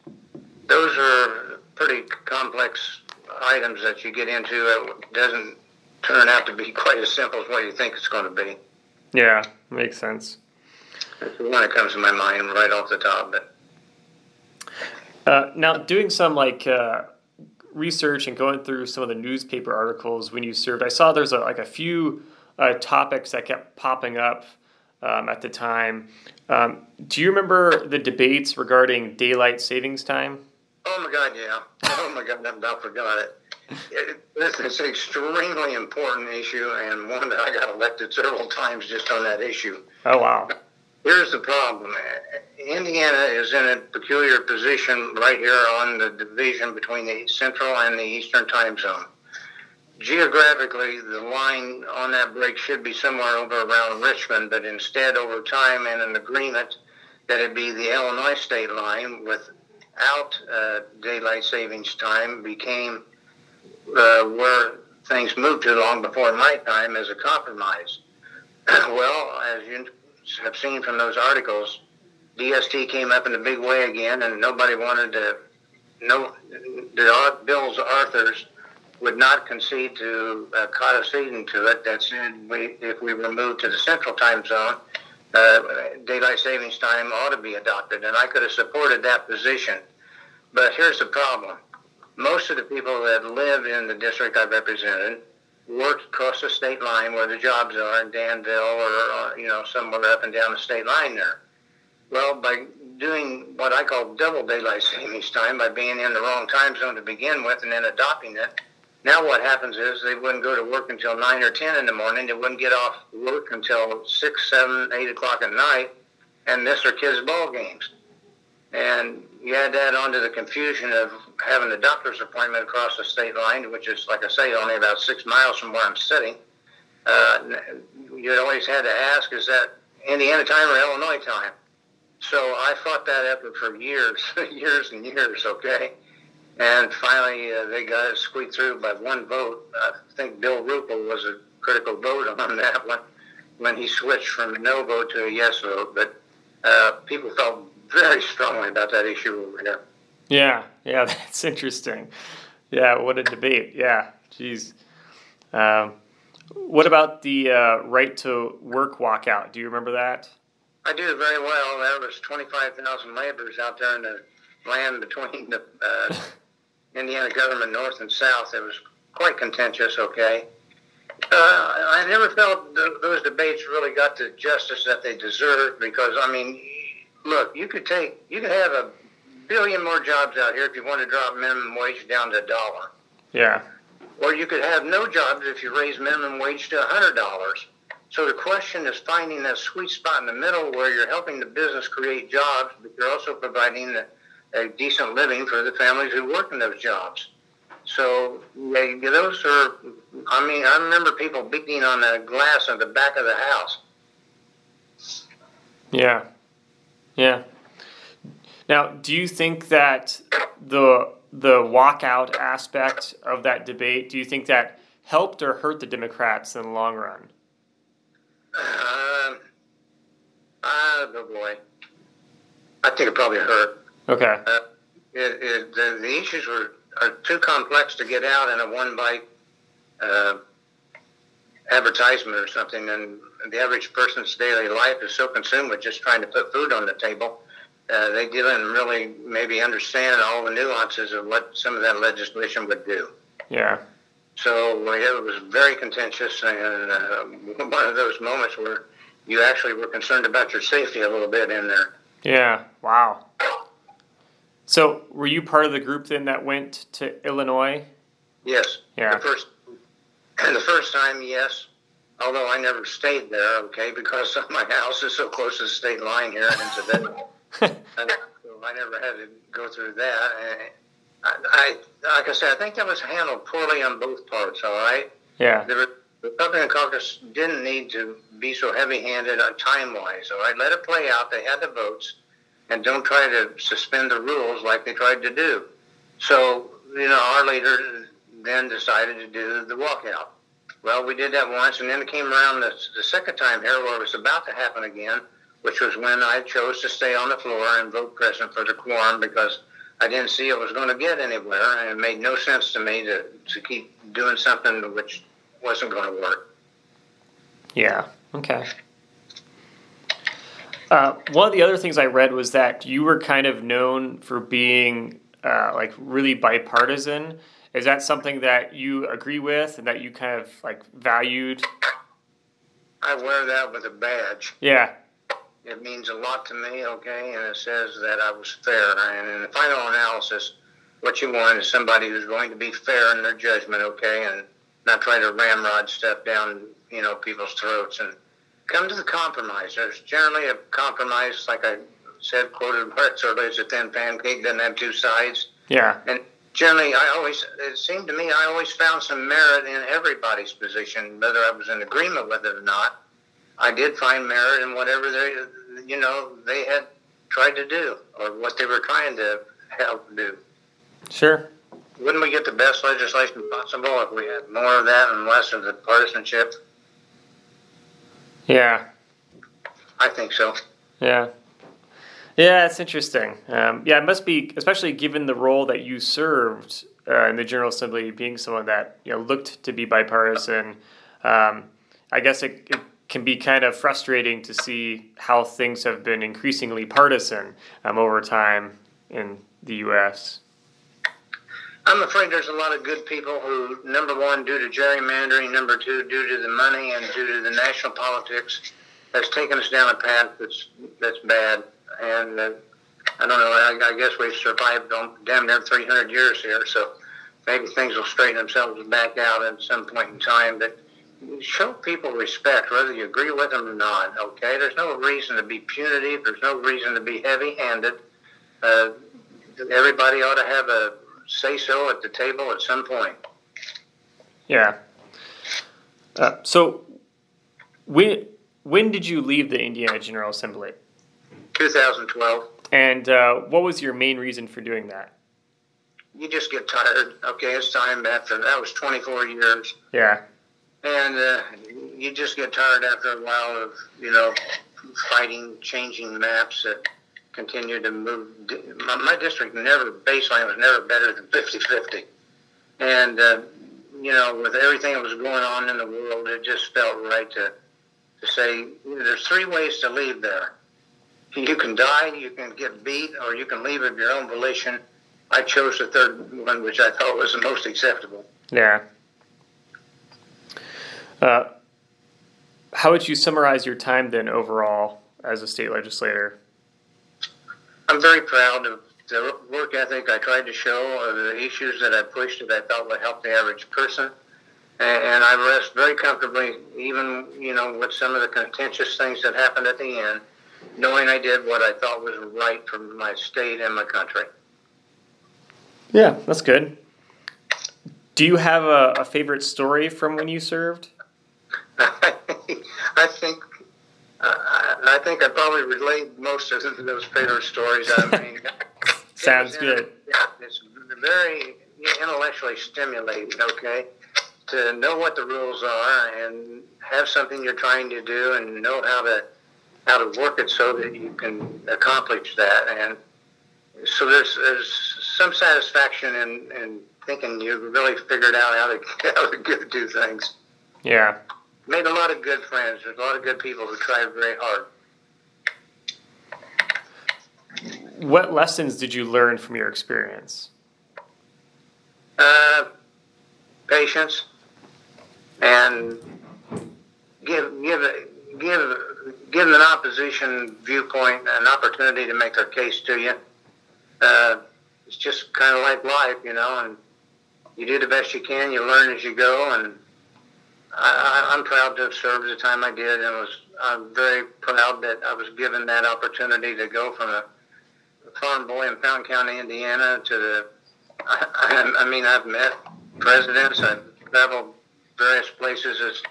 Those are pretty complex items that you get into. It doesn't turn out to be quite as simple as what you think it's going to be. Yeah, makes sense. That's the one that comes to my mind right off the top. But uh, now, doing some like uh, research and going through some of the newspaper articles when you served, I saw there's a, like a few uh, topics that kept popping up um, at the time. Um, do you remember the debates regarding daylight savings time? Oh my God, yeah. Oh my God, I about forgot it. it. This is an extremely important issue and one that I got elected several times just on that issue. Oh wow. Here's the problem. Indiana is in a peculiar position right here on the division between the central and the eastern time zone. Geographically, the line on that break should be somewhere over around Richmond, but instead, over time and an agreement that it be the Illinois state line without uh, daylight savings time became uh, where things moved to long before my time as a compromise. well, as you have seen from those articles, DST came up in a big way again, and nobody wanted to. No, the Bills Arthurs would not concede to uh, conceding to it. That said, we, if we were moved to the Central Time Zone, uh, daylight savings time ought to be adopted, and I could have supported that position. But here's the problem: most of the people that live in the district I represented work across the state line where the jobs are in Danville or uh, you know somewhere up and down the state line there. Well, by doing what I call double daylight savings time, by being in the wrong time zone to begin with and then adopting it, now what happens is they wouldn't go to work until 9 or 10 in the morning. They wouldn't get off work until 6, 7, 8 o'clock at night and miss their kids' ball games. And you add that onto the confusion of having a doctor's appointment across the state line, which is, like I say, only about six miles from where I'm sitting. Uh, you always had to ask, is that Indiana time or Illinois time? So I fought that effort for years, years and years, okay? And finally, uh, they got it squeaked through by one vote. I think Bill Ruppel was a critical vote on that one when he switched from a no vote to a yes vote. But uh, people felt very strongly about that issue over here. Yeah, yeah, that's interesting. Yeah, what a debate. Yeah, jeez. Um, what about the uh, right to work walkout? Do you remember that? I do very well. There was 25,000 laborers out there in the land between the uh, Indiana government north and south. It was quite contentious, okay? Uh, I never felt th- those debates really got the justice that they deserved because, I mean, look, you could take, you could have a billion more jobs out here if you want to drop minimum wage down to a dollar. Yeah. Or you could have no jobs if you raise minimum wage to a hundred dollars. So the question is finding that sweet spot in the middle where you're helping the business create jobs, but you're also providing a, a decent living for the families who work in those jobs. So yeah, those are. I mean, I remember people beating on the glass of the back of the house. Yeah. Yeah. Now, do you think that the the walkout aspect of that debate, do you think that helped or hurt the Democrats in the long run? Uh, oh boy, I think it probably hurt. Okay. Uh, it, it, the, the issues were are too complex to get out in a one bite uh, advertisement or something, and the average person's daily life is so consumed with just trying to put food on the table. Uh, they didn't really maybe understand all the nuances of what some of that legislation would do. Yeah. So uh, it was very contentious and uh, one of those moments where you actually were concerned about your safety a little bit in there. Yeah. Wow. So, were you part of the group then that went to Illinois? Yes. Yeah. The first, the first time, yes. Although I never stayed there, okay, because my house is so close to the state line here in Savannah. so I never had to go through that. I, I, like I said, I think that was handled poorly on both parts. All right. Yeah. The Republican caucus didn't need to be so heavy-handed on time-wise. All right, let it play out. They had the votes, and don't try to suspend the rules like they tried to do. So, you know, our leader then decided to do the walkout. Well, we did that once, and then it came around the, the second time here where it was about to happen again, which was when I chose to stay on the floor and vote present for the quorum because I didn't see it was going to get anywhere, and it made no sense to me to, to keep doing something which wasn't going to work. Yeah, okay. Uh, one of the other things I read was that you were kind of known for being uh, like really bipartisan. Is that something that you agree with and that you kind of like valued? I wear that with a badge. Yeah. It means a lot to me, okay, and it says that I was fair. And in the final analysis, what you want is somebody who's going to be fair in their judgment, okay, and not try to ramrod stuff down, you know, people's throats and come to the compromise. There's generally a compromise, like I said, quoted Bart earlier, it's a thin pancake, doesn't have two sides. Yeah. And generally, I always, it seemed to me, I always found some merit in everybody's position, whether I was in agreement with it or not. I did find merit in whatever they, you know, they had tried to do or what they were trying to help do. Sure. Wouldn't we get the best legislation possible if we had more of that and less of the partisanship? Yeah. I think so. Yeah. Yeah, it's interesting. Um, yeah, it must be, especially given the role that you served uh, in the General Assembly, being someone that you know looked to be bipartisan. Um, I guess it, it, can be kind of frustrating to see how things have been increasingly partisan um, over time in the U.S. I'm afraid there's a lot of good people who, number one, due to gerrymandering, number two, due to the money and due to the national politics, has taken us down a path that's that's bad. And uh, I don't know. I, I guess we've survived on damn near 300 years here, so maybe things will straighten themselves back out at some point in time. But show people respect, whether you agree with them or not. Okay, there's no reason to be punitive. There's no reason to be heavy-handed. Uh, everybody ought to have a say so at the table at some point. Yeah. Uh, so, when when did you leave the Indiana General Assembly? 2012. And uh, what was your main reason for doing that? You just get tired. Okay, it's time after that was 24 years. Yeah. And uh, you just get tired after a while of you know fighting, changing maps that continue to move. My, my district never baseline was never better than 50-50. and uh, you know with everything that was going on in the world, it just felt right to to say you know, there's three ways to leave there. You can die, you can get beat, or you can leave of your own volition. I chose the third one, which I thought was the most acceptable. Yeah. Uh, how would you summarize your time then overall as a state legislator? I'm very proud of the work ethic I tried to show, of the issues that I pushed that I thought would help the average person. And, and I rest very comfortably, even, you know, with some of the contentious things that happened at the end, knowing I did what I thought was right for my state and my country. Yeah, that's good. Do you have a, a favorite story from when you served? I think uh, I think I probably relate most of those favorite stories. I mean, sounds good. Yeah, it's very intellectually stimulating. Okay, to know what the rules are and have something you're trying to do and know how to how to work it so that you can accomplish that. And so there's there's some satisfaction in, in thinking you've really figured out how to how to do things. Yeah made a lot of good friends. There's a lot of good people who tried very hard. What lessons did you learn from your experience? Uh, patience and give give give give an opposition viewpoint an opportunity to make their case to you. Uh, it's just kind of like life, you know, and you do the best you can. You learn as you go, and I, am proud to have served the time I did, and was I'm very proud that I was given that opportunity to go from a farm boy in Fountain County, Indiana, to the. I, I mean, I've met presidents. I've traveled various places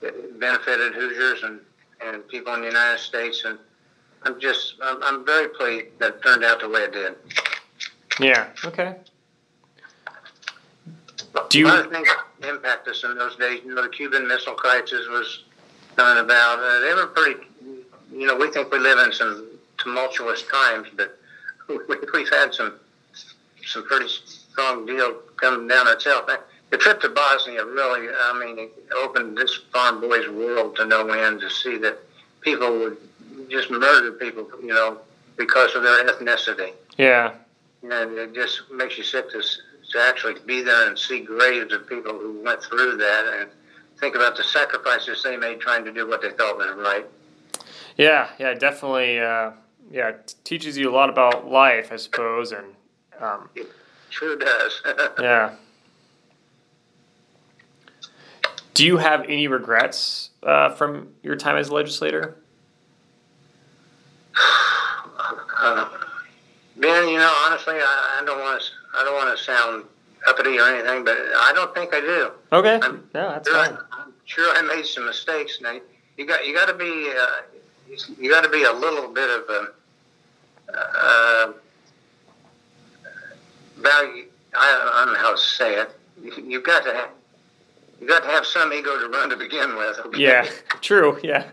that benefited Hoosiers and and people in the United States, and I'm just, I'm, I'm very pleased that it turned out the way it did. Yeah. Okay. Do you? Lot of things impact us in those days. You know, the Cuban Missile Crisis was coming about. Uh, they were pretty. You know, we think we live in some tumultuous times, but we've had some some pretty strong deal coming down itself. The trip to Bosnia really, I mean, it opened this farm boy's world to no end to see that people would just murder people, you know, because of their ethnicity. Yeah. And it just makes you sick to, to actually be there and see graves of people who went through that and think about the sacrifices they made trying to do what they thought was right. Yeah, yeah, definitely. Uh, yeah, it teaches you a lot about life, I suppose, and um, it sure does. yeah. Do you have any regrets uh, from your time as a legislator? Uh, ben, you know, honestly, I, I don't want to. I don't want to sound uppity or anything, but I don't think I do. Okay. I'm, no, that's sure fine. I, am sure I made some mistakes. Now, you got you got to be uh, you got to be a little bit of a uh, value. I, I don't know how to say it. You, you've got to have you got to have some ego to run to begin with. Okay? Yeah, true. Yeah.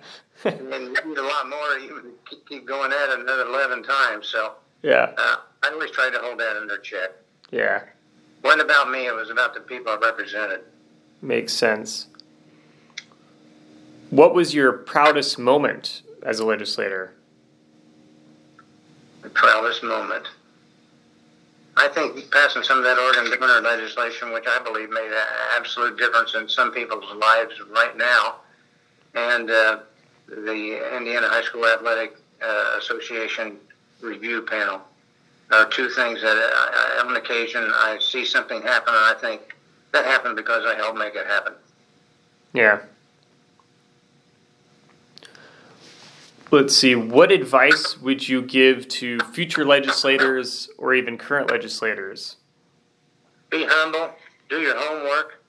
and you need a lot more. You keep going at it another eleven times. So yeah, uh, I always try to hold that under check. Yeah. It wasn't about me. It was about the people I represented. Makes sense. What was your proudest moment as a legislator? The proudest moment. I think passing some of that organ donor legislation, which I believe made an absolute difference in some people's lives right now, and uh, the Indiana High School Athletic uh, Association review panel are two things that I, I, on occasion I see something happen and I think that happened because I helped make it happen. Yeah. Let's see. What advice would you give to future legislators or even current legislators? Be humble. Do your homework.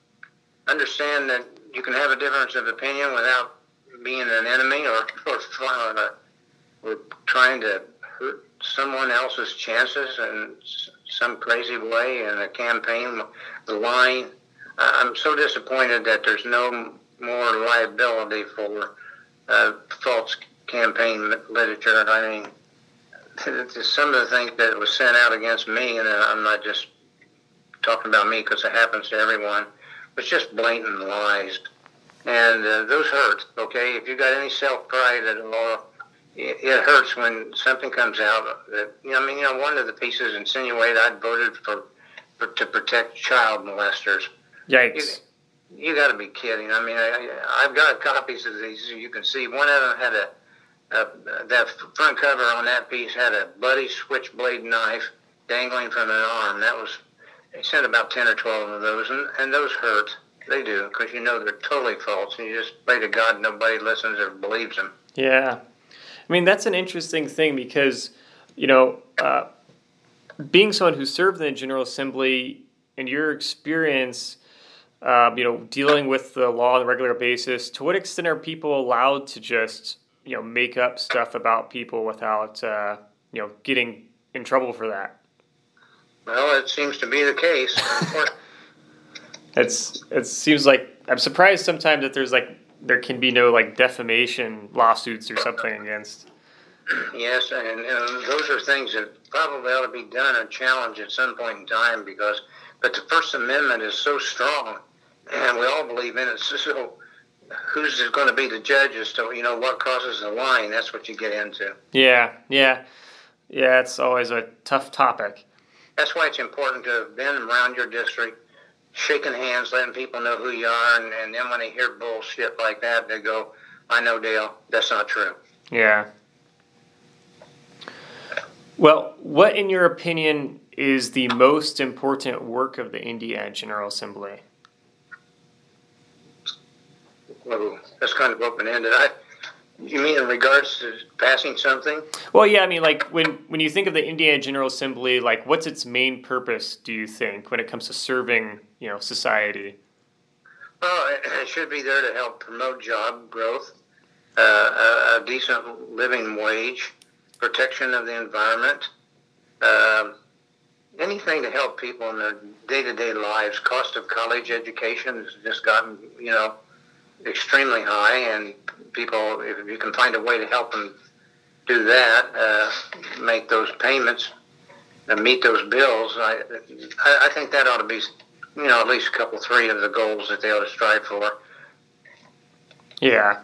Understand that you can have a difference of opinion without being an enemy or or, uh, or trying to hurt someone else's chances in some crazy way in a campaign. The line. I'm so disappointed that there's no more liability for uh, false campaign literature. I mean, some of the things that was sent out against me, and I'm not just talking about me because it happens to everyone, was just blatant lies. And uh, those hurt, okay? If you've got any self pride at all, it, it hurts when something comes out that, you know, I mean, you know, one of the pieces insinuated I'd voted for, for to protect child molesters. Yikes. You, you got to be kidding. I mean, I, I've got copies of these. You can see one of them had a uh, that front cover on that piece had a bloody switchblade knife dangling from an arm. That was they sent about ten or twelve of those, and, and those hurt. They do because you know they're totally false, and you just pray to God nobody listens or believes them. Yeah, I mean that's an interesting thing because you know uh, being someone who served in the General Assembly and your experience. Uh, you know, dealing with the law on a regular basis. To what extent are people allowed to just you know make up stuff about people without uh, you know getting in trouble for that. Well, it seems to be the case. it's it seems like I'm surprised sometimes that there's like there can be no like defamation lawsuits or something against. Yes, and, and those are things that probably ought to be done and challenged at some point in time because, but the First Amendment is so strong, and we all believe in it. So who's going to be the judge as to you know what crosses the line? That's what you get into. Yeah, yeah, yeah. It's always a tough topic. That's why it's important to have been around your district, shaking hands, letting people know who you are, and, and then when they hear bullshit like that, they go, "I know, Dale, that's not true." Yeah. Well, what, in your opinion, is the most important work of the Indiana General Assembly? Well, that's kind of open ended. I, you mean in regards to passing something? Well, yeah. I mean, like when when you think of the Indiana General Assembly, like what's its main purpose? Do you think when it comes to serving, you know, society? Well, it should be there to help promote job growth, uh, a, a, decent living wage, protection of the environment, um, anything to help people in their day to day lives. Cost of college education has just gotten, you know, extremely high, and people, if you can find a way to help them do that, uh, make those payments, and meet those bills, I, I, I think that ought to be, you know, at least a couple, three of the goals that they ought to strive for. Yeah.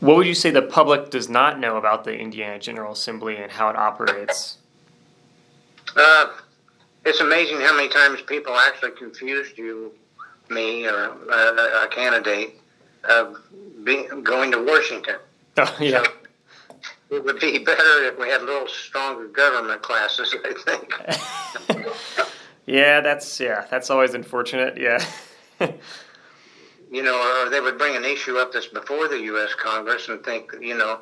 What would you say the public does not know about the Indiana General Assembly and how it operates? Uh, it's amazing how many times people actually confused you, me, or uh, a candidate of being, going to Washington. Oh, yeah. So it would be better if we had a little stronger government classes, I think. yeah, that's yeah, that's always unfortunate. Yeah. you know, or they would bring an issue up that's before the U.S. Congress and think, you know,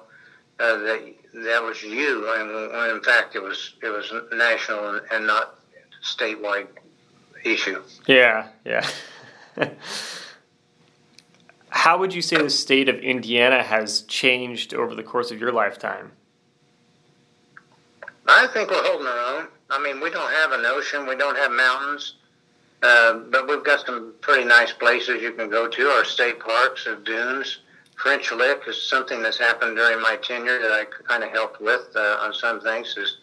uh, that that was you, and when in fact it was it was national and, and not statewide issue. Yeah, yeah. How would you say the state of Indiana has changed over the course of your lifetime? I think we're holding our own. I mean, we don't have an ocean, we don't have mountains, uh, but we've got some pretty nice places you can go to. Our state parks of dunes. French Lick is something that's happened during my tenure that I kind of helped with uh, on some things. is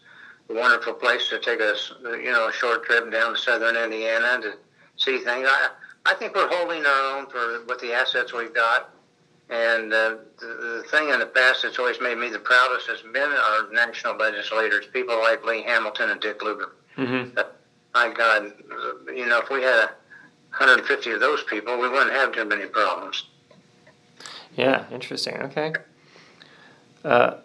a wonderful place to take a you know a short trip down to southern Indiana to see things. I I think we're holding our own for with the assets we've got. And uh, the, the thing in the past that's always made me the proudest has been our national legislators, people like Lee Hamilton and Dick Lugar. Mm-hmm. Uh, my God, you know, if we had 150 of those people, we wouldn't have too many problems. Yeah, interesting. Okay. Uh,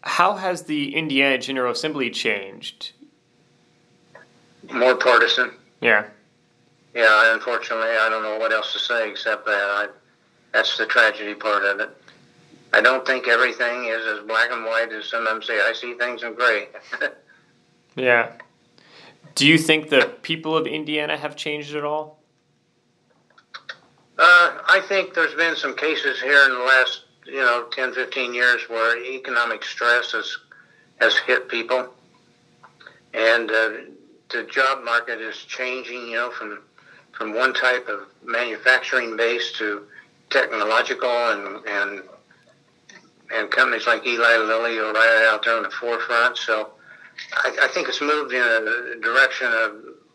how has the Indiana General Assembly changed? More partisan. Yeah. Yeah, unfortunately, I don't know what else to say except that. I, that's the tragedy part of it. I don't think everything is as black and white as some of them say. I see things in gray. yeah. Do you think the people of Indiana have changed at all? Uh, I think there's been some cases here in the last, you know, 10, 15 years where economic stress has, has hit people. And uh, the job market is changing, you know, from from one type of manufacturing base to technological and and and companies like Eli Lilly are right out there on the forefront. So I, I think it's moved in a direction of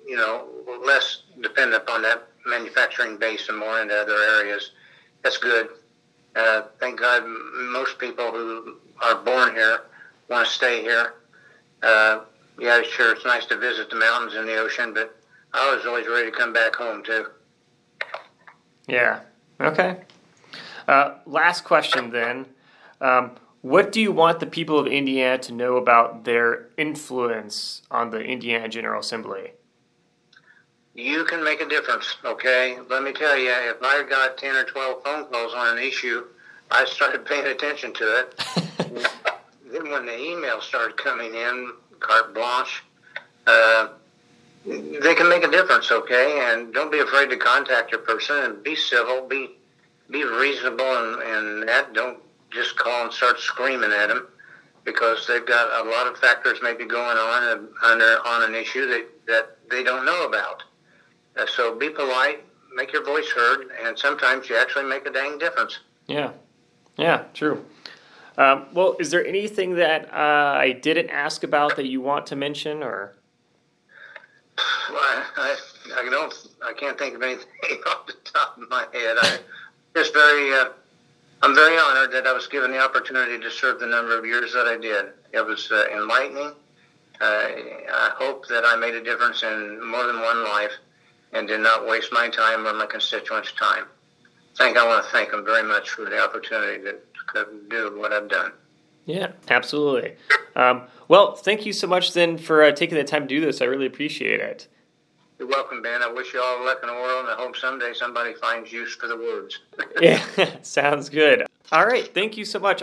you know less dependent upon that manufacturing base and more into other areas. That's good. Uh, thank God, most people who are born here want to stay here. Uh, yeah, sure, it's nice to visit the mountains and the ocean, but I was always ready to come back home too. Yeah. Okay. Uh, last question then. Um, what do you want the people of Indiana to know about their influence on the Indiana General Assembly? You can make a difference, okay? Let me tell you, if I got 10 or 12 phone calls on an issue, I started paying attention to it. then when the emails started coming in, carte blanche, uh, they can make a difference, okay? And don't be afraid to contact your person and be civil, be be reasonable, and, and that don't just call and start screaming at them because they've got a lot of factors maybe going on under on an issue that that they don't know about. Uh, so be polite, make your voice heard, and sometimes you actually make a dang difference. Yeah, yeah, true. Um, well, is there anything that uh, I didn't ask about that you want to mention, or? Well, I, I don't. I can't think of anything off the top of my head. I just very. Uh, I'm very honored that I was given the opportunity to serve the number of years that I did. It was uh, enlightening. Uh, I hope that I made a difference in more than one life and did not waste my time or my constituents' time. Thank. I want to thank them very much for the opportunity to, to do what I've done. Yeah, absolutely. Um, well, thank you so much then for uh, taking the time to do this. I really appreciate it. You're welcome, Ben. I wish you all luck in the world, and I hope someday somebody finds use for the words. yeah, sounds good. All right, thank you so much.